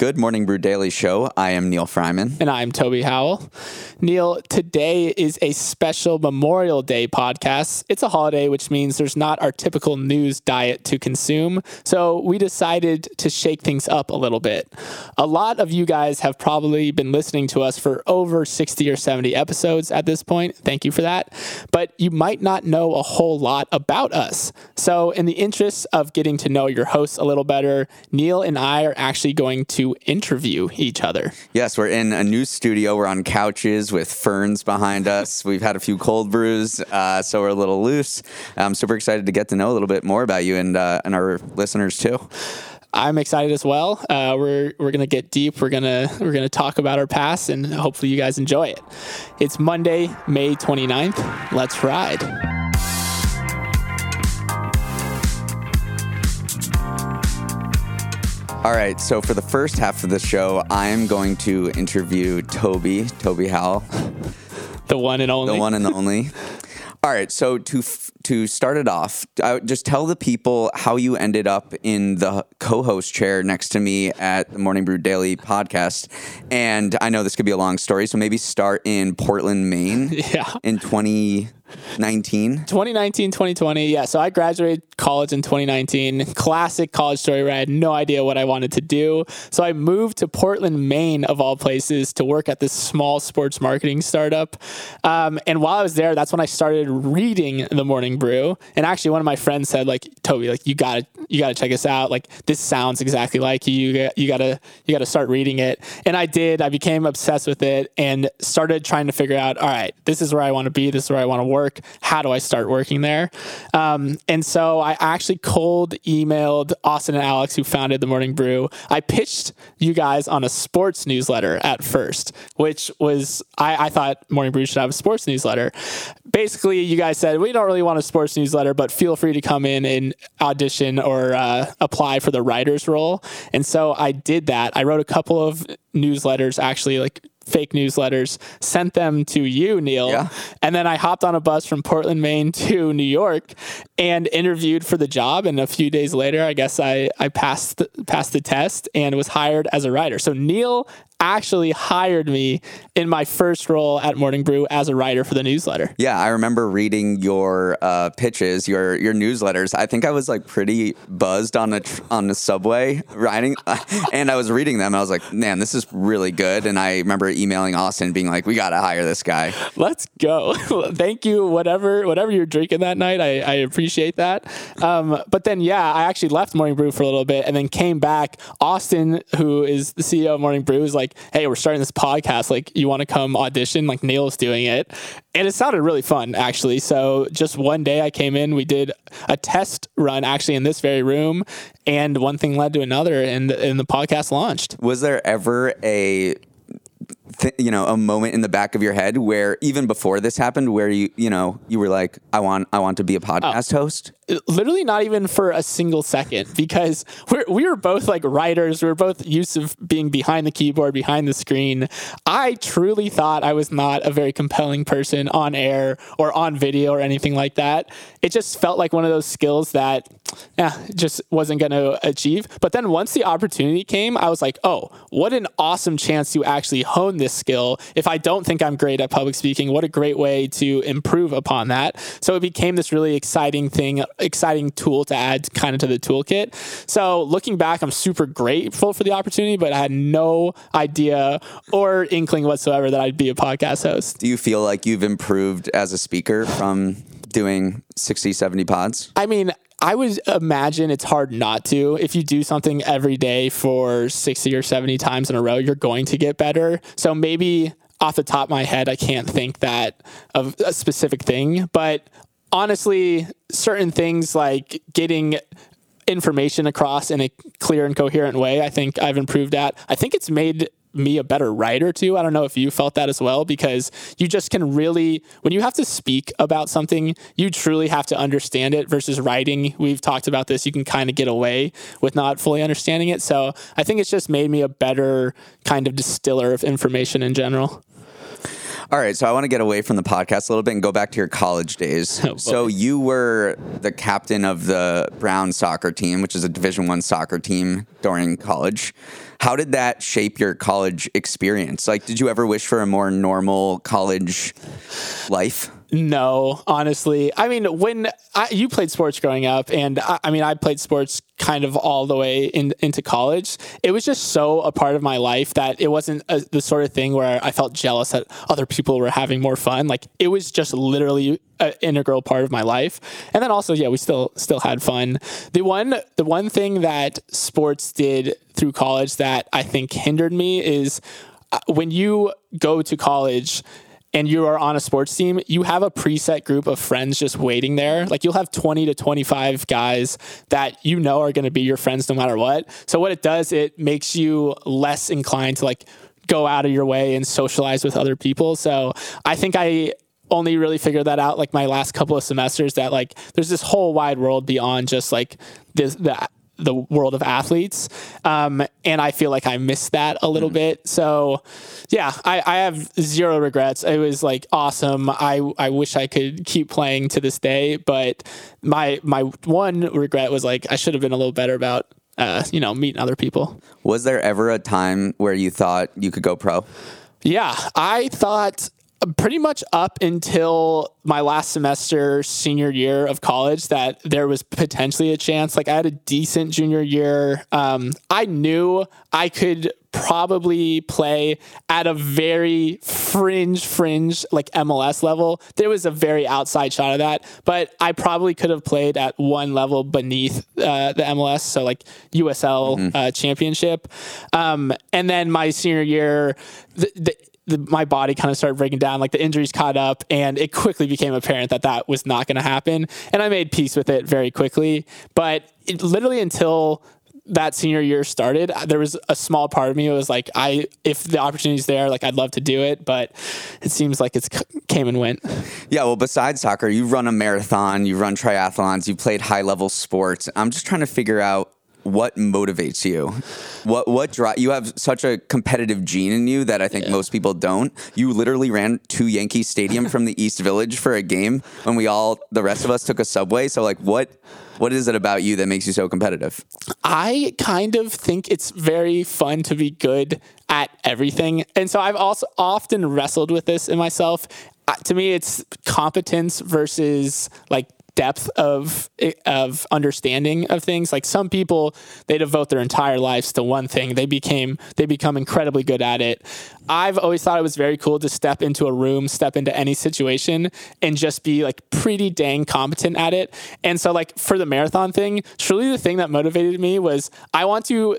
Good Morning Brew Daily Show. I am Neal Freyman. And I'm Toby Howell. Neal, today is a special Memorial Day podcast. It's a holiday, which means there's not our typical news diet to consume. So we decided to shake things up a little bit. A lot of you guys have probably been listening to us for over 60 or 70 episodes at this point. Thank you for that. But you might not know a whole lot about us. So, in the interest of getting to know your hosts a little better, Neal and I are actually going to interview each other. Yes, we're in a new studio. We're on couches with ferns behind us. We've had a few cold brews, uh, so we're a little loose. I'm super excited to get to know a little bit more about you and uh, and our listeners too. I'm excited as well. Uh, we're we're gonna get deep. We're gonna we're gonna talk about our past, and hopefully you guys enjoy it. It's Monday, May 29th. Let's ride. All right, so for the first half of the show, I'm going to interview Toby, Toby Howell, The one and only. the one and only. All right, so to f- to start it off, I, just tell the people how you ended up in the co-host chair next to me at the Morning Brew Daily podcast. And I know this could be a long story, so maybe start in Portland, Maine, Yeah. in 2019. 2019, 2020. Yeah. So I graduated college in 2019. Classic college story where I had no idea what I wanted to do. So I moved to Portland, Maine, of all places, to work at this small sports marketing startup. Um, and while I was there, that's when I started reading The Morning Brew. And actually, one of my friends said, like, Toby, like, you gotta, you gotta check this out. Like, this sounds exactly like you. You, got- you gotta, you gotta start reading it. And I did. I became obsessed with it and started trying to figure out, all right, this is where I want to be. This is where I want to work. How do I start working there? Um, and so I actually cold emailed Austin and Alex, who founded the Morning Brew. I pitched you guys on a sports newsletter at first, which was I, I thought Morning Brew should have a sports newsletter. Basically, you guys said we don't really want a sports newsletter, but feel free to come in and audition or uh, apply for the writer's role. And so I did that. I wrote a couple of newsletters, actually, like fake newsletters, sent them to you, Neal. Yeah. And then I hopped on a bus from Portland, Maine to New York and interviewed for the job. And a few days later, I guess I, I passed, passed the test and was hired as a writer. So Neal actually hired me in my first role at Morning Brew as a writer for the newsletter. Yeah, I remember reading your uh, pitches, your your newsletters. I think I was like pretty buzzed on the tr- on the subway riding, and I was reading them. I was like, man, this is really good. And I remember emailing Austin, being like, we got to hire this guy. Let's go. Thank you. Whatever, whatever you're drinking that night, I, I appreciate that. Um, but then, yeah, I actually left Morning Brew for a little bit and then came back. Austin, who is the CEO of Morning Brew, is like, "Hey, we're starting this podcast. Like, you want to come audition? Like, Neal's doing it." And it sounded really fun, actually. So just one day, I came in. We did a test run, actually, in this very room, and one thing led to another, and and the podcast launched. Was there ever a th- you know a moment in the back of your head where even before this happened where you you know you were like i want i want to be a oh. podcast host uh, literally not even for a single second because we're, we were both like writers. We were both used to being behind the keyboard, behind the screen. I truly thought I was not a very compelling person on air or on video or anything like that. It just felt like one of those skills that yeah, just wasn't going to achieve. But then once the opportunity came, I was like, oh, what an awesome chance to actually hone this skill. If I don't think I'm great at public speaking, what a great way to improve upon that. So it became this really exciting thing, exciting tool to add kind of to the toolkit. So looking back, I'm super grateful for the opportunity, but I had no idea or inkling whatsoever that I'd be a podcast host. do you feel like you've improved as a speaker from doing 60 70 pods I mean, I would imagine it's hard not to. If you do something every day for 60 or 70 times in a row, you're going to get better. So maybe off the top of my head, I can't think that of a specific thing, but honestly, certain things like getting information across in a clear and coherent way. I think I've improved at. I think it's made me a better writer too. I don't know if you felt that as well because you just can really when you have to speak about something, you truly have to understand it versus writing. We've talked about this, you can kind of get away with not fully understanding it. So, I think it's just made me a better kind of distiller of information in general. All right, so I want to get away from the podcast a little bit and go back to your college days. Oh, so you were the captain of the Brown soccer team, which is a Division One soccer team during college. How did that shape your college experience? Like, did you ever wish for a more normal college life? No, honestly. I mean, when I, you played sports growing up, and I, I, mean, I played sports kind of all the way in, into college. It was just so a part of my life that it wasn't a, the sort of thing where I felt jealous that other people were having more fun. Like it was just literally an integral part of my life. And then also, yeah, we still still had fun. The one the one thing that sports did through college that I think hindered me is uh, when you go to college and you are on a sports team, you have a preset group of friends just waiting there. Like you'll have 20 to 25 guys that you know are going to be your friends no matter what. So what it does, it makes you less inclined to like go out of your way and socialize with other people. So I think I only really figured that out like my last couple of semesters that like there's this whole wide world beyond just like this the the world of athletes. Um, and I feel like I missed that a little mm. bit. So, yeah, I, I, have zero regrets. It was like awesome. I, I wish I could keep playing to this day, but my my one regret was like I should have been a little better about uh, you know meeting other people. Was there ever a time where you thought you could go pro? Yeah, I thought pretty much up until my last semester senior year of college that there was potentially a chance. Like i had a decent junior year. Um, i knew i could probably play at a very fringe fringe like mls level. There was a very outside shot of that but i probably could have played at one level beneath uh, the mls so like usl mm-hmm. uh, championship. Um, and then my senior year the, the the, my body kind of started breaking down. Like the injuries caught up, and it quickly became apparent that that was not going to happen. And I made peace with it very quickly. But it, literally until that senior year started, uh, there was a small part of me. Was like, I if the opportunity's there, like I'd love to do it, but it seems like it's came and went. Yeah, well, besides soccer, you run a marathon, you run triathlons, you played high level sports. I'm just trying to figure out what motivates you? What what drive? You have such a competitive gene in you that I think yeah. most people don't. You literally ran to Yankee Stadium from the East Village for a game when we all the rest of us took a subway. So like, what what is it about you that makes you so competitive? I kind of think it's very fun to be good at everything, and so I've also often wrestled with this in myself. Uh, to me, it's competence versus like depth of of understanding of things. Like some people, they devote their entire lives to one thing. They became they become incredibly good at it. I've always thought it was very cool to step into a room, step into any situation, and just be like pretty dang competent at it. And so, like for the marathon thing, truly the thing that motivated me was I want to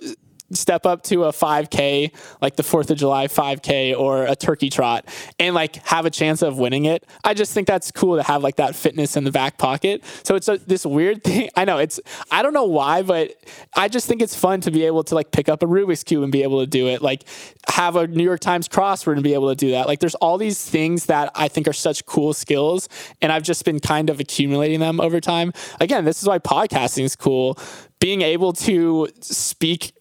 step up to a 5K, like the 4th of July 5K or a turkey trot, and like have a chance of winning it. I just think that's cool to have like that fitness in the back pocket. So it's a, this weird thing. I know it's, I don't know why, but I just think it's fun to be able to like pick up a Rubik's Cube and be able to do it. Like have a New York Times crossword and be able to do that. Like there's all these things that I think are such cool skills. And I've just been kind of accumulating them over time. Again, this is why podcasting is cool. Being able to speak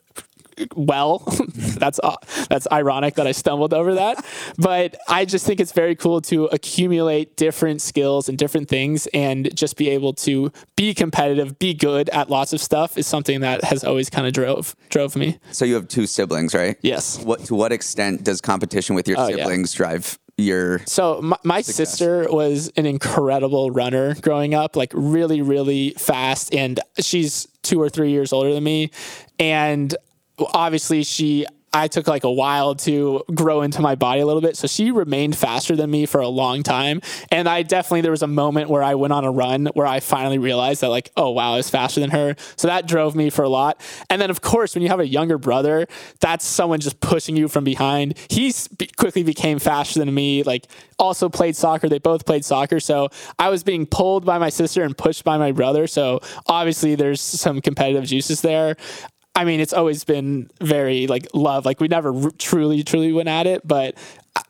well. that's uh, that's ironic that I stumbled over that, but I just think it's very cool to accumulate different skills and different things, and just be able to be competitive, be good at lots of stuff is something that has always kind of drove drove me. So you have two siblings, right? Yes. What to what extent does competition with your oh, siblings yeah. drive your so my, my sister was an incredible runner growing up like really really fast and she's two or three years older than me and obviously she I took like a while to grow into my body a little bit. So she remained faster than me for a long time. And I definitely, there was a moment where I went on a run where I finally realized that, like, oh, wow, I was faster than her. So that drove me for a lot. And then, of course, when you have a younger brother, that's someone just pushing you from behind. He quickly became faster than me, like, also played soccer. They both played soccer. So I was being pulled by my sister and pushed by my brother. So obviously, there's some competitive juices there. I mean, it's always been very like love. Like we never r- truly, truly went at it, but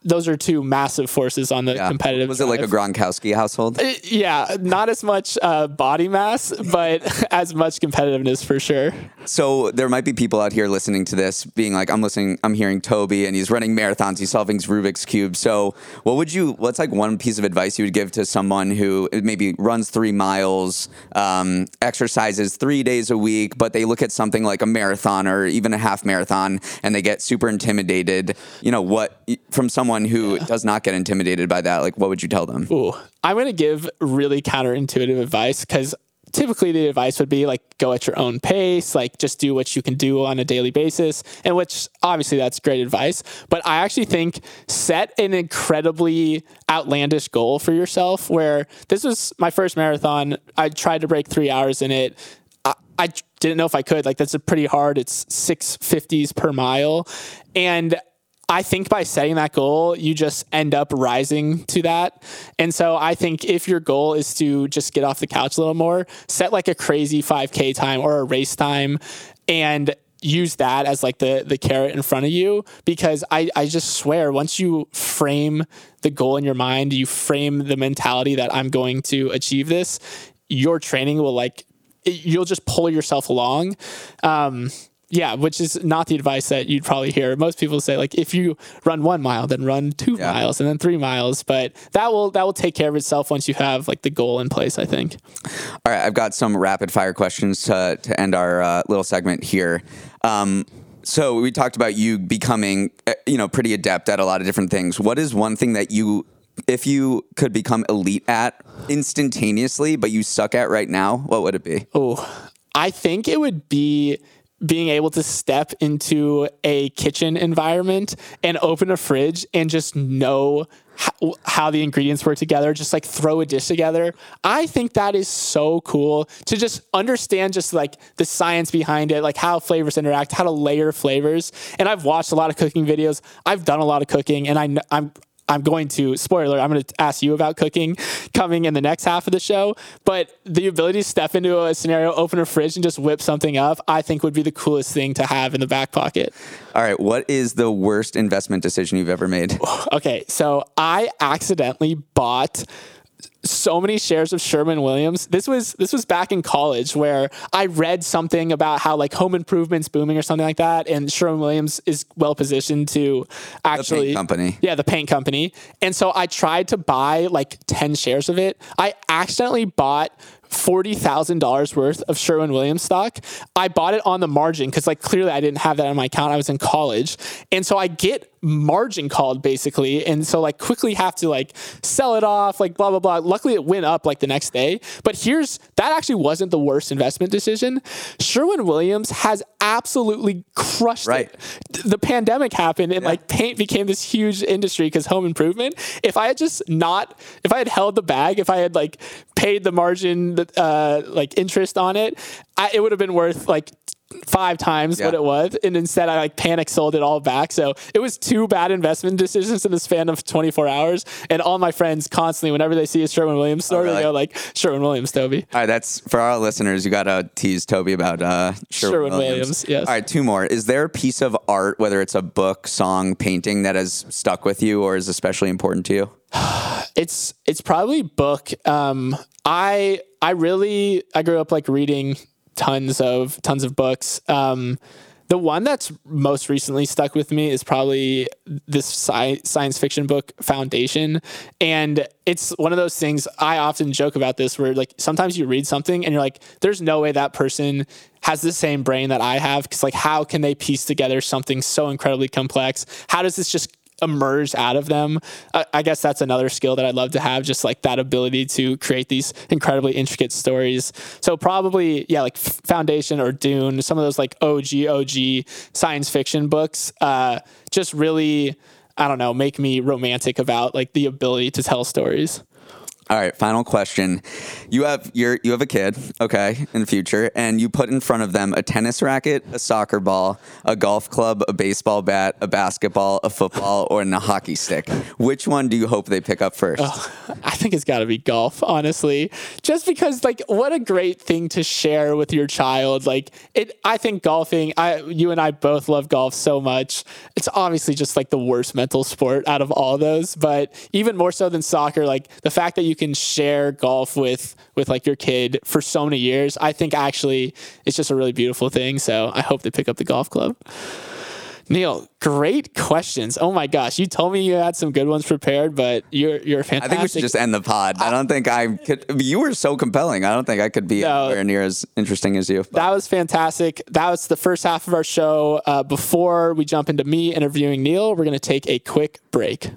those are two massive forces on the yeah. competitive. Was it like a Gronkowski household? Uh, yeah, not as much uh, body mass, but as much competitiveness for sure. So there might be people out here listening to this, being like, "I'm listening, I'm hearing Toby, and he's running marathons, he's solving Rubik's cube." So, what would you? What's like one piece of advice you would give to someone who maybe runs three miles, um, exercises three days a week, but they look at something like a marathon or even a half marathon, and they get super intimidated? You know what? From someone who yeah. does not get intimidated by that, like what would you tell them? Ooh, I'm going to give really counterintuitive advice because typically the advice would be like go at your own pace like just do what you can do on a daily basis and which obviously that's great advice but i actually think set an incredibly outlandish goal for yourself where this was my first marathon i tried to break three hours in it I, I didn't know if i could like that's a pretty hard it's 650s per mile and I think by setting that goal, you just end up rising to that. And so I think if your goal is to just get off the couch a little more, set like a crazy 5K time or a race time and use that as like the the carrot in front of you because I, I just swear once you frame the goal in your mind you frame the mentality that i'm going to achieve this your training will like you'll just pull yourself along um, yeah, which is not the advice that you'd probably hear. Most people say like if you run one mile, then run two yeah. miles and then three miles. But that will that will take care of itself once you have like the goal in place. I think. All right, I've got some rapid fire questions to to end our uh, little segment here. Um, so we talked about you becoming, uh, you know, pretty adept at a lot of different things. What is one thing that you, if you could become elite at instantaneously, but you suck at right now, what would it be? Oh, I think it would be being able to step into a kitchen environment and open a fridge and just know how, how, the ingredients work together, just like throw a dish together. I think that is so cool to just understand just like the science behind it, like how flavors interact, how to layer flavors. And I've watched a lot of cooking videos. I've done a lot of cooking and I, I'm I'm going to spoiler. I'm going to ask you about cooking coming in the next half of the show. But the ability to step into a scenario, open a fridge, and just whip something up, I think would be the coolest thing to have in the back pocket. All right, what is the worst investment decision you've ever made? Okay, so I accidentally bought so many shares of Sherwin Williams. This was this was back in college where I read something about how like home improvements booming or something like that, and Sherwin Williams is well positioned to actually the company. Yeah, the paint company. And so I tried to buy like ten shares of it. I accidentally bought $40,000 worth of Sherwin Williams stock. I bought it on the margin because, like, clearly I didn't have that on my account. I was in college. And so I get margin called basically. And so, like, quickly have to, like, sell it off, like, blah, blah, blah. Luckily, it went up, like, the next day. But here's that actually wasn't the worst investment decision. Sherwin Williams has absolutely crushed right. it. The pandemic happened and, yeah. like, paint became this huge industry because home improvement. If I had just not, if I had held the bag, if I had, like, paid the margin, uh, like interest on it, I, it would have been worth like five times yeah. what it was and instead i like panic sold it all back so it was two bad investment decisions in the span of 24 hours and all my friends constantly whenever they see a sherwin williams store oh, really? they go like sherwin williams toby all right that's for our listeners you gotta tease toby about uh sherwin, sherwin williams. williams yes all right two more is there a piece of art whether it's a book song painting that has stuck with you or is especially important to you it's it's probably book um i i really i grew up like reading tons of tons of books. Um, the one that's most recently stuck with me is probably this sci- science fiction book Foundation, and it's one of those things I often joke about this where like sometimes you read something and you're like, there's no way that person has the same brain that I have because like how can they piece together something so incredibly complex? How does this just emerged out of them. I, I guess that's another skill that I'd love to have, just like that ability to create these incredibly intricate stories. So probably, yeah, like Foundation or Dune, some of those like OG, OG science fiction books, uh, just really, I don't know, make me romantic about like the ability to tell stories. All right, final question. You have your you have a kid, okay, in the future, and you put in front of them a tennis racket, a soccer ball, a golf club, a baseball bat, a basketball, a football, or a hockey stick. Which one do you hope they pick up first? I think it's got to be golf, honestly. Just because like what a great thing to share with your child. Like it I think golfing, I you and I both love golf so much. It's obviously just like the worst mental sport out of all those, but even more so than soccer, like the fact that you can share golf with with like your kid for so many years, I think actually it's just a really beautiful thing. So I hope they pick up the golf club. Neal, great questions. Oh my gosh, you told me you had some good ones prepared, but you're you're fantastic. I think we should just end the pod. I don't think I could. You were so compelling. I don't think I could be no, anywhere near as interesting as you. But. That was fantastic. That was the first half of our show. Uh, before we jump into me interviewing Neal, we're going to take a quick break.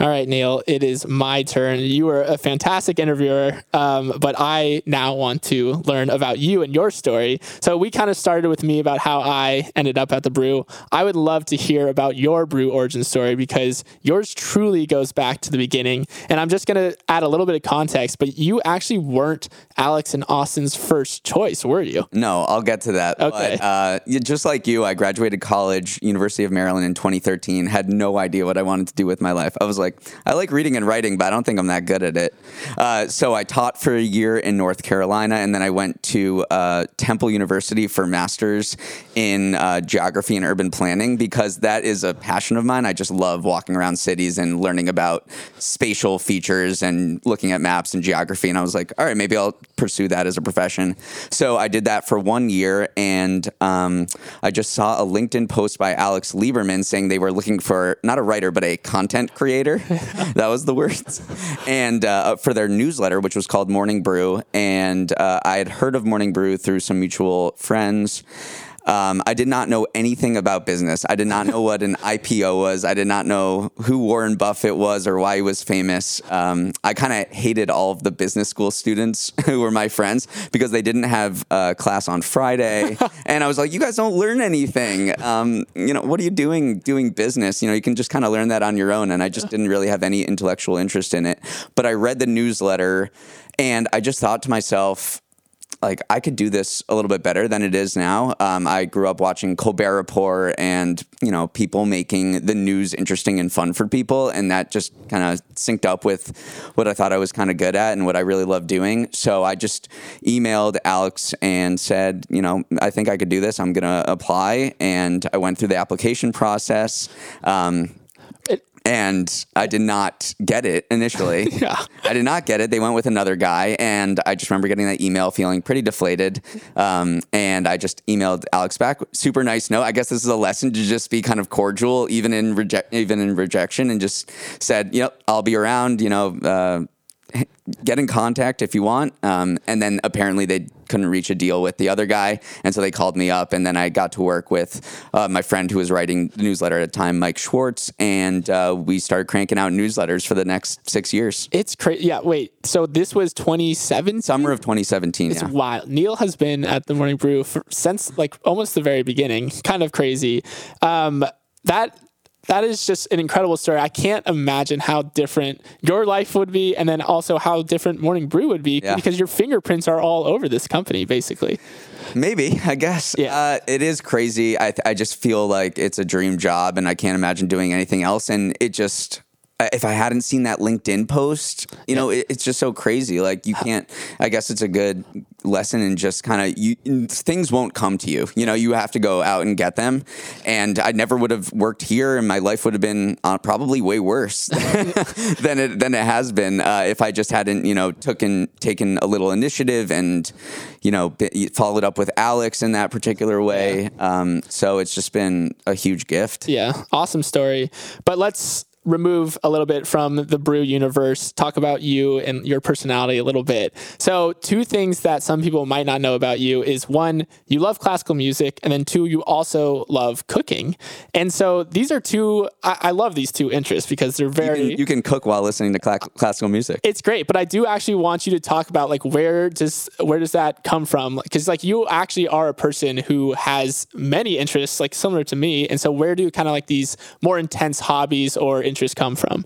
All right, Neal, it is my turn. You were a fantastic interviewer, um, but I now want to learn about you and your story. So we kind of started with me about how I ended up at the brew. I would love to hear about your brew origin story because yours truly goes back to the beginning. And I'm just going to add a little bit of context, but you actually weren't Alex and Austin's first choice, were you? No, I'll get to that. Okay. But, uh, just like you, I graduated college, University of Maryland in 2013, had no idea what I wanted to do with my life. I was like, like, I like reading and writing, but I don't think I'm that good at it. Uh, so I taught for a year in North Carolina, and then I went to uh, Temple University for masters in uh, geography and urban planning because that is a passion of mine. I just love walking around cities and learning about spatial features and looking at maps and geography. And I was like, all right, maybe I'll pursue that as a profession. So I did that for one year, and um, I just saw a LinkedIn post by Alex Lieberman saying they were looking for not a writer, but a content creator that was the words. And uh, for their newsletter, which was called Morning Brew. And uh, I had heard of Morning Brew through some mutual friends. Um, I did not know anything about business. I did not know what an IPO was. I did not know who Warren Buffett was or why he was famous. Um, I kind of hated all of the business school students who were my friends because they didn't have a class on Friday, and I was like, "You guys don't learn anything. Um, you know, what are you doing doing business? You know, you can just kind of learn that on your own." And I just didn't really have any intellectual interest in it. But I read the newsletter, and I just thought to myself like I could do this a little bit better than it is now. Um, I grew up watching Colbert Report and you know people making the news interesting and fun for people, and that just kind of synced up with what I thought I was kind of good at and what I really love doing. So I just emailed Alex and said, you know, I think I could do this. I'm gonna apply, and I went through the application process. Um, and I did not get it initially. yeah. I did not get it. They went with another guy, and I just remember getting that email, feeling pretty deflated. Um, and I just emailed Alex back, super nice note. I guess this is a lesson to just be kind of cordial, even in reject, even in rejection, and just said, "Yep, I'll be around." You know, uh, get in contact if you want. Um, and then apparently they couldn't reach a deal with the other guy. And so they called me up. And then I got to work with uh, my friend who was writing the newsletter at the time, Mike Schwartz. And uh, we started cranking out newsletters for the next six years. It's crazy. Yeah, wait. So this was 2017? Summer of 2017. It's yeah. wild. Neal has been at the Morning Brew for, since like almost the very beginning. Kind of crazy. Um, that that is just an incredible story. I can't imagine how different your life would be, and then also how different Morning Brew would be yeah. because your fingerprints are all over this company, basically. Maybe, I guess. Yeah. Uh, it is crazy. I, I just feel like it's a dream job, and I can't imagine doing anything else. And it just, if I hadn't seen that LinkedIn post, you know, it, it's just so crazy. Like you can't. I guess it's a good lesson in just kind of you. Things won't come to you. You know, you have to go out and get them. And I never would have worked here, and my life would have been uh, probably way worse than it than it has been uh, if I just hadn't, you know, taken taken a little initiative and, you know, followed up with Alex in that particular way. Um, so it's just been a huge gift. Yeah, awesome story. But let's remove a little bit from the brew universe, talk about you and your personality a little bit. So, two things that some people might not know about you is one, you love classical music, and then two, you also love cooking. And so, these are two, I, I love these two interests because they're very. You can, you can cook while listening to cla- classical music. it's great, but I do actually want you to talk about like where does where does that come from? Because like you actually are a person who has many interests, like similar to me, and so where do kind of like these more intense hobbies or interests come from?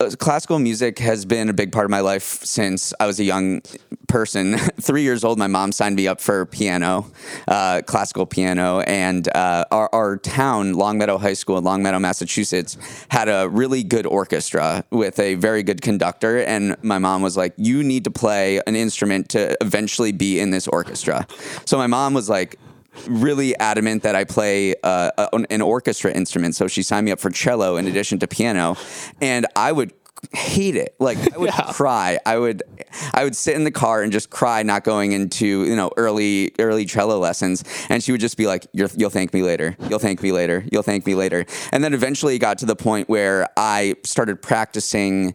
Uh, classical music has been a big part of my life since I was a young person. Three years old, my mom signed me up for piano, uh, classical piano, and uh, our, our town, Longmeadow High School in Longmeadow, Massachusetts, had a really good orchestra with a very good conductor. And my mom was like, "You need to play an instrument to eventually be in this orchestra." So my mom was like, really adamant that I play uh, a- an orchestra instrument. So she signed me up for cello in addition to piano, and I would hate it. Like I would Yeah. cry. I would I would sit in the car and just cry not going into, you know, early early cello lessons and she would just be like You're, you'll thank me later. You'll thank me later. You'll thank me later. And then eventually it got to the point where I started practicing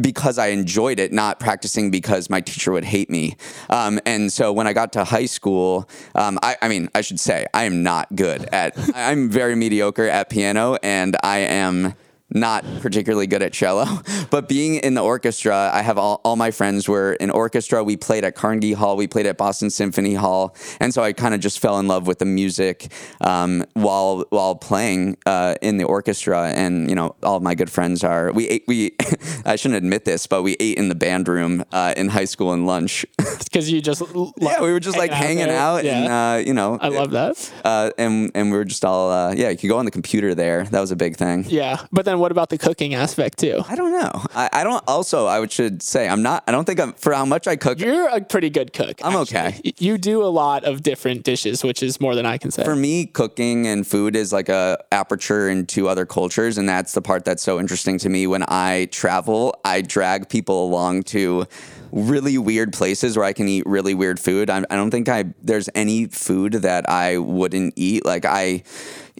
because I enjoyed it, not practicing because my teacher would hate me. Um, and so when I got to high school, um, I, I mean, I should say I am not good at. I'm very mediocre at piano, and I am not particularly good at cello. But being in the orchestra, I have all, all my friends were in orchestra. We played at Carnegie Hall. We played at Boston Symphony Hall, and so I kind of just fell in love with the music um, while while playing uh, in the orchestra. And you know, all of my good friends are. We ate. We I shouldn't admit this, but we ate in the band room uh, in high school and lunch. Because you just l- yeah, we were just like hanging there. out, Yeah. and uh, you know, I love that. Uh, and and we were just all uh, yeah. You could go on the computer there. That was a big thing. Yeah, but then what about the cooking aspect too? I don't know. I, I don't. Also, I would should say I'm not. I don't think I'm for how much I cook. You're a pretty good cook. I'm actually. okay. You do a lot of different dishes, which is more than I can say. for me, cooking and food is like a aperture into other cultures, and that's the part that's so interesting to me. When I travel, I drag people along to really weird places where I can eat really weird food. I, I don't think I there's any food that I wouldn't eat. Like I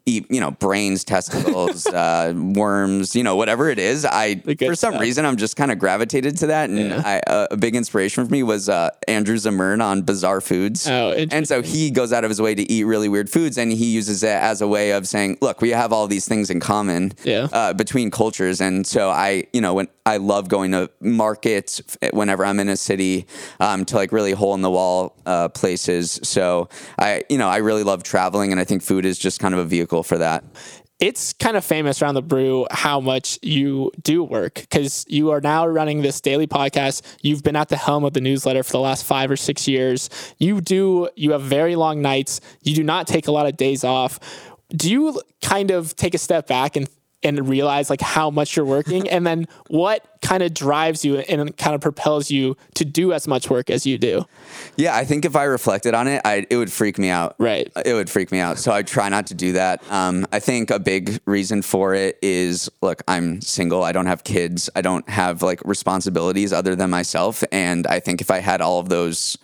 eat, you know, brains, testicles, uh, worms, you know, whatever it is. I for some stuff. reason I'm just kind of gravitated to that, and Yeah. I, uh, a big inspiration for me was uh, Andrew Zimmern on Bizarre Foods. Oh, and so he goes out of his way to eat really weird foods, and he uses it as a way of saying, "Look, we have all these things in common Yeah. uh, between cultures." And so I, you know, when I love going to markets whenever I'm in a city um, to like really hole in the wall uh, places. So I, you know, I really love traveling, and I think food is just kind of a vehicle for that. it's kind of famous around the brew how much you do work because you are now running this daily podcast. You've been at the helm of the newsletter for the last five or six years. You do, you have very long nights. You do not take a lot of days off. Do you kind of take a step back and and realize like how much you're working and then what kind of drives you and kind of propels you to do as much work as you do Yeah, I think if I reflected on it, I, it would freak me out. Right. It would freak me out. So I try not to do that. Um, I think a big reason for it is look, I'm single. I don't have kids. I don't have like responsibilities other than myself. And I think if I had all of those,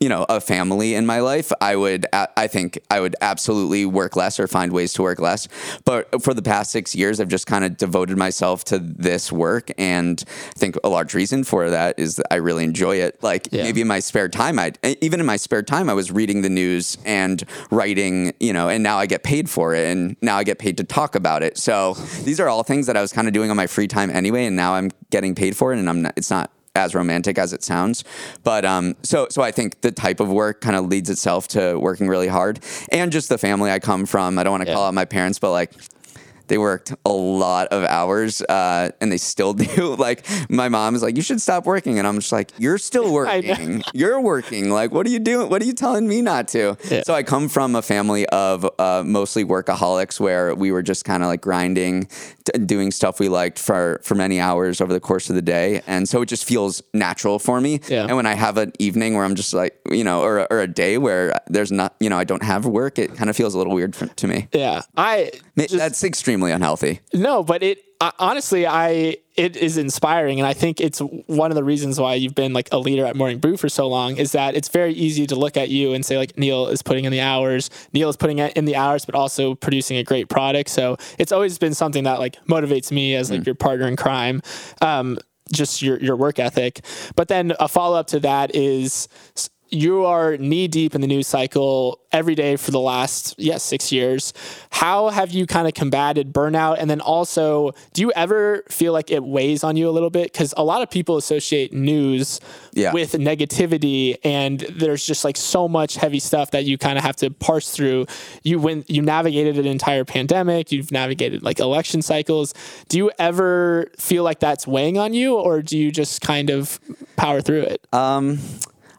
you know, a family in my life, I would, i think I would absolutely work less or find ways to work less. But for the past six years, I've just kind of devoted myself to this work. And I think a large reason for that is that I really enjoy it. Like Yeah. maybe in my spare time, I even in my spare time, I was reading the news and writing, you know, and now I get paid for it, and now I get paid to talk about it. So these are all things that I was kind of doing on my free time anyway, and now I'm getting paid for it, and I'm not, it's not as romantic as it sounds, but um, so so I think the type of work kind of leads itself to working really hard, and just the family I come from. I don't want to Yeah. call out my parents, but like they worked a lot of hours uh, and they still do. Like my mom is like, you should stop working. And I'm just like, you're still working. You're working. Like, what are you doing? What are you telling me not to? Yeah. So I come from a family of uh, mostly workaholics where we were just kind of like grinding, t- doing stuff we liked for, for many hours over the course of the day. And so it just feels natural for me. Yeah. And when I have an evening where I'm just like, you know, or, or a day where there's not, you know, I don't have work, it kind of feels a little weird for, to me. yeah i just- That's extremely unhealthy. No, but it I, honestly, I it is inspiring, and I think it's one of the reasons why you've been like a leader at Morning Brew for so long. Is that it's very easy to look at you and say like Neal is putting in the hours, Neal is putting in the hours, but also producing a great product. So it's always been something that like motivates me as like mm. your partner in crime. Um, just your your work ethic. But then a follow up to that is you are knee deep in the news cycle every day for the last yes yeah, six years. How have you kind of combated burnout? And then also do you ever feel like it weighs on you a little bit? Because a lot of people associate news yeah. with negativity and there's just like so much heavy stuff that you kind of have to parse through. You when you navigated an entire pandemic you've navigated like election cycles. Do you ever feel like that's weighing on you or do you just kind of power through it? Um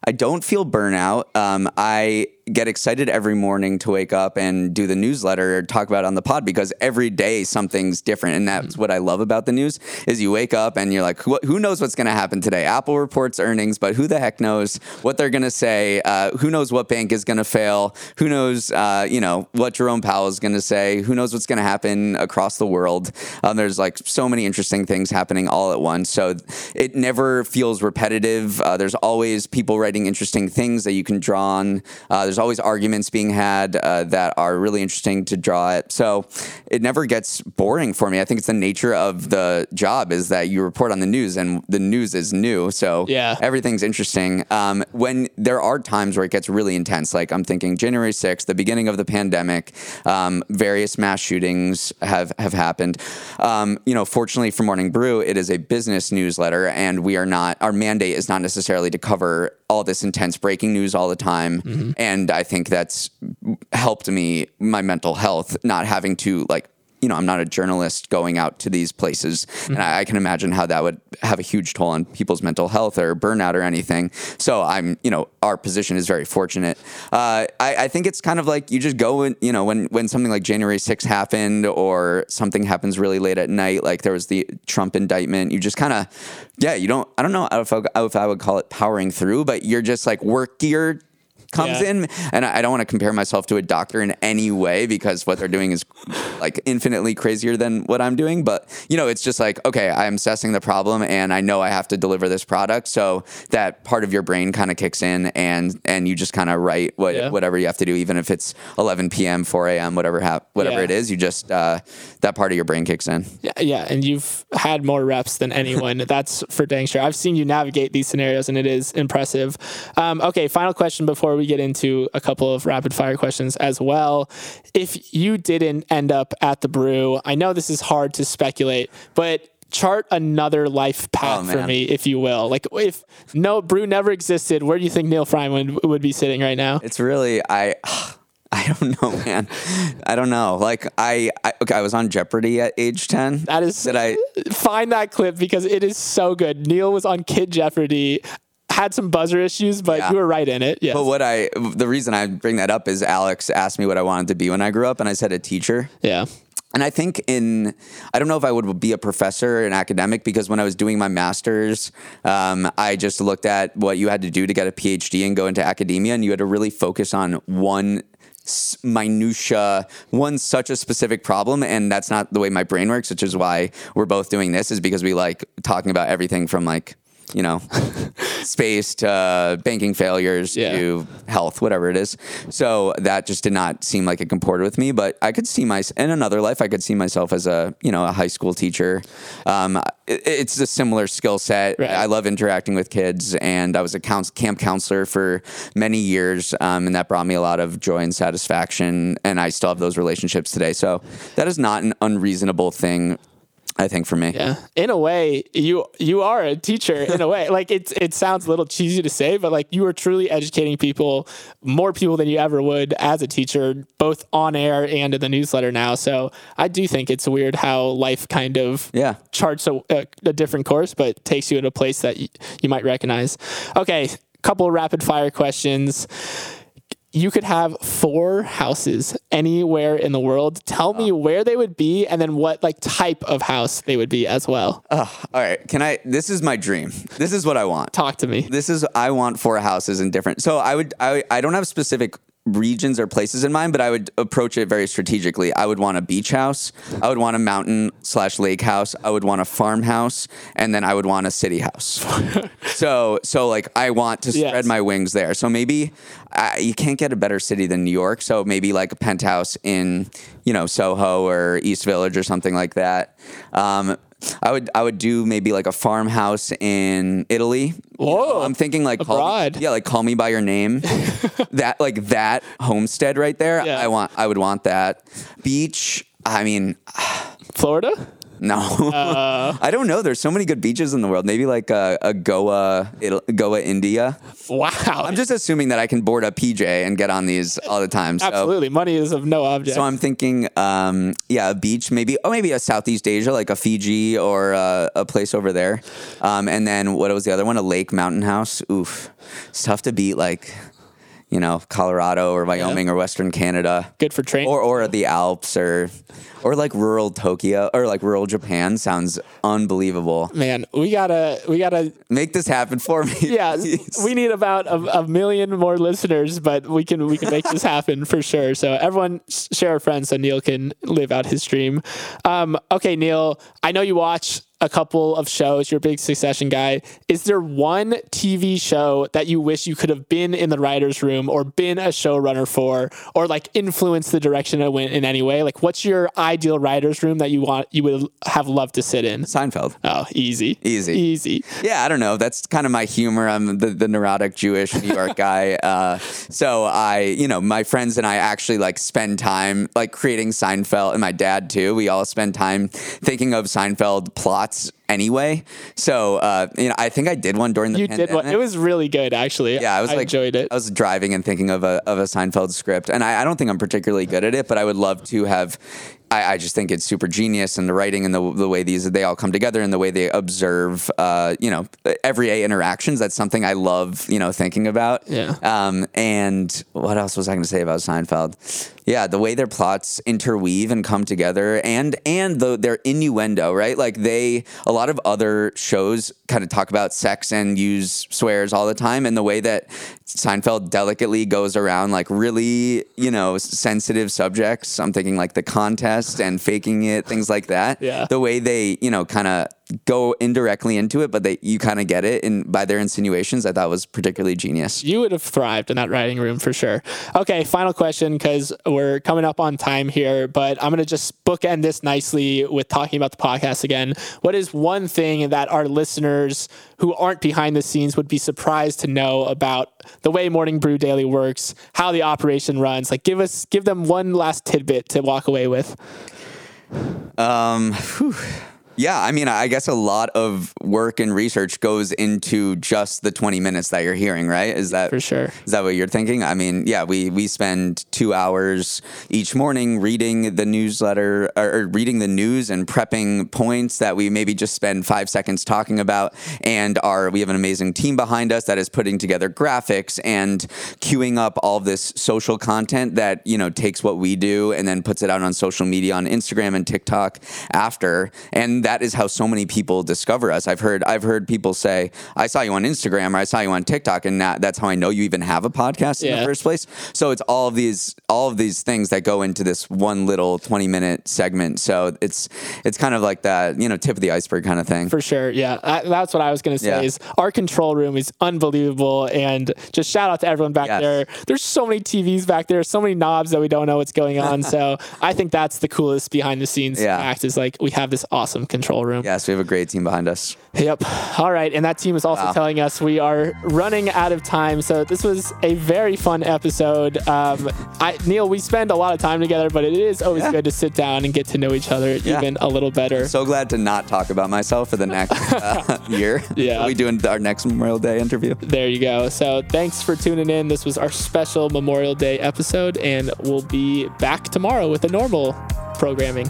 I don't feel burnout. Um, I get excited every morning to wake up and do the newsletter or talk about on the pod because every day something's different. And that's mm-hmm. what I love about the news is you wake up and you're like who, who knows what's going to happen today? Apple reports earnings but who the heck knows what they're going to say? Uh, who knows what bank is going to fail? Who knows uh, you know what Jerome Powell is going to say? Who knows what's going to happen across the world? Um, there's like so many interesting things happening all at once. So it never feels repetitive. Uh, there's always people writing interesting things that you can draw on. Uh, there's always arguments being had uh, that are really interesting to draw it. So it never gets boring for me. I think it's the nature of the job is that you report on the news and the news is new. So yeah. everything's interesting. Um, when there are times where it gets really intense, like I'm thinking January 6th, the beginning of the pandemic, um, various mass shootings have, have happened. Um, you know, fortunately for Morning Brew, it is a business newsletter and we are not, our mandate is not necessarily to cover all this intense breaking news all the time. Mm-hmm. And I think that's helped me, my mental health, not having to like you know, I'm not a journalist going out to these places, mm-hmm. and I, I, can imagine how that would have a huge toll on people's mental health or burnout or anything. So I'm, you know, our position is very fortunate. Uh, I, I, think it's kind of like you just go and you know when when something like January 6th happened or something happens really late at night, like there was the Trump indictment. You just kind of, yeah, you don't. I don't know if I, if I would call it powering through, but you're just like work gear comes yeah. in. And I don't want to compare myself to a doctor in any way because what they're doing is like infinitely crazier than what I'm doing. But, you know, it's just like, okay, I'm assessing the problem and I know I have to deliver this product. So that part of your brain kind of kicks in and and you just kind of write what, yeah. whatever you have to do, even if it's 11 p.m., 4 a.m., whatever, ha- whatever yeah. it is, you just, uh, that part of your brain kicks in. Yeah. Yeah. And you've had more reps than anyone. That's for dang sure. I've seen you navigate these scenarios and it is impressive. Um, okay. Final question before we we get into a couple of rapid fire questions as well. If you didn't end up at the brew, I know this is hard to speculate, but chart another life oh, path oh, for me, if you will. Like if no brew never existed, where do you think Neal would, would be sitting right now? It's really I. I don't know, man. I don't know. Like I, I, okay, I was on Jeopardy at age ten. That is. Did I find that clip because it is so good? Neal was on Kid Jeopardy had some buzzer issues, but yeah. you were right in it. Yes. But what I, the reason I bring that up is Alex asked me what I wanted to be when I grew up, and I said a teacher. Yeah. And I think in, I don't know if I would be a professor, an academic, because when I was doing my master's, um, I just looked at what you had to do to get a PhD and go into academia, and you had to really focus on one minutia one such a specific problem and that's not the way my brain works which is why we're both doing this is because we like talking about everything from like you know, space to uh, banking failures yeah. to health, whatever it is. So that just did not seem like it comported with me. But I could see my in another life, I could see myself as a you know a high school teacher. Um, it, it's a similar skill set. Right. I love interacting with kids, and I was a camp counselor for many years, um, and that brought me a lot of joy and satisfaction. And I still have those relationships today. So that is not an unreasonable thing I think for me. Yeah. In a way, you you are a teacher in a way. like it it sounds a little cheesy to say, but like you are truly educating people, more people than you ever would as a teacher, both on air and in the newsletter now. So I do think it's weird how life kind of yeah charts a, a, a different course, but takes you in a place that y- you might recognize. Okay, couple rapid fire questions you could have four houses anywhere in the world. Tell me oh. where they would be and then what like type of house they would be as well. Oh, all right. Can I this is my dream. This is what I want. Talk to me. This is I want four houses in different. So I would I I don't have specific regions or places in mind, but I would approach it very strategically. I would want a beach house, I would want a mountain slash lake house, I would want a farmhouse, and then I would want a city house. so, so like I want to Yes. spread my wings there. So maybe uh, you can't get a better city than New York. So maybe like a penthouse in, you know, Soho or East Village or something like that. Um, I would I would do maybe like a farmhouse in Italy. Whoa, I'm thinking like call, abroad. yeah, like call me by your name. that like that homestead right there. Yeah. I want I would want that. Beach, I mean, Florida? No. Uh. I don't know. There's so many good beaches in the world. Maybe like a, a Goa, Ital- Goa, India. Wow. I'm just assuming that I can board a PJ and get on these all the time. So, Absolutely. Money is of no object. so I'm thinking, um, yeah, a beach, maybe, oh, maybe a Southeast Asia, like a Fiji or uh, a place over there. Um, and then what was the other one? A lake mountain house. Oof, it's tough to beat like, you know, Colorado or Wyoming or Western Canada. Good for train. Or, or the Alps or or like rural Tokyo or like rural Japan sounds unbelievable. Man, we gotta, we gotta. Make this happen for me. Yeah, please. we need about a, a million more listeners, but we can, we can make this happen for sure. So everyone, share a friend so Neal can live out his dream. Um, okay, Neal, I know you watch a couple of shows. You're a big Succession guy. Is there one TV show that you wish you could have been in the writers' room or been a showrunner for, or like influence the direction it went in any way? Like, what's your ideal writers' room that you want you would have loved to sit in? Seinfeld. Oh, easy, Easy. easy. Yeah, I don't know. That's kind of my humor. I'm the, the neurotic Jewish New York guy. Uh, so I, you know, my friends and I actually like spend time like creating Seinfeld, and my dad too. We all spend time thinking of Seinfeld plots anyway. So uh, you know, I think I did one during the You pandemic. did one. It was really good, actually. Yeah, I was like, enjoyed it. I was driving and thinking of a of a Seinfeld script, and I, I don't think I'm particularly good at it, but I would love to have. I, I just think it's super genius, and the writing and the the way these they all come together, and the way they observe, uh, you know, everyday interactions. That's something I love, you know, thinking about. Yeah. Um, and what else was I going to say about Seinfeld? Yeah, the way their plots interweave and come together, and and the, their innuendo, right? Like they, a lot of other shows kind of talk about sex and use swears all the time, and the way that Seinfeld delicately goes around like really, you know, sensitive subjects. I'm thinking like the contest and faking it, things like that. Yeah. The way they, you know, kind of go indirectly into it, but they you kind of get it, and by their insinuations, I thought was particularly genius. you would have thrived in that writing room for sure. Okay, final question because we're coming up on time here, but I'm going to just bookend this nicely with talking about the podcast again. What is one thing that our listeners who aren't behind the scenes would be surprised to know about the way Morning Brew Daily works, how the operation runs? Like, give us, give them one last tidbit to walk away with. Um, whew. Yeah, I mean, I guess a lot of work and research goes into just the 20 minutes that you're hearing, right? Is that For sure. Is that what you're thinking? I mean, yeah, we we spend two hours each morning reading the newsletter or, reading the news and prepping points that we maybe just spend five seconds talking about. And our we have an amazing team behind us that is putting together graphics and queuing up all of this social content that you know takes what we do and then puts it out on social media on Instagram and TikTok after. And that is how so many people discover us. I've heard I've heard people say, "I saw you on Instagram or I saw you on TikTok," and that, that's how I know you even have a podcast in the first place. So it's all of these all of these things that go into this one little twenty minute segment. So it's it's kind of like that you know tip of the iceberg kind of thing. For sure, yeah. I, that's what I was going to say. Yeah. Is our control room is unbelievable, and just shout out to everyone back Yes. there. There's so many TVs back there, so many knobs that we don't know what's going on. so I think that's the coolest behind the scenes Yeah. fact is like we have this awesome control room. yes, we have a great team behind us. Yep. All right, and that team is also Wow. telling us we are running out of time. So this was a very fun episode. Um, I, Neal, we spend a lot of time together, but it is always Yeah. good to sit down and get to know each other Yeah. even a little better. So glad to not talk about myself for the next uh, year. Yeah. we doing our next Memorial Day interview. There you go. So thanks for tuning in. This was our special Memorial Day episode, and we'll be back tomorrow with the normal programming.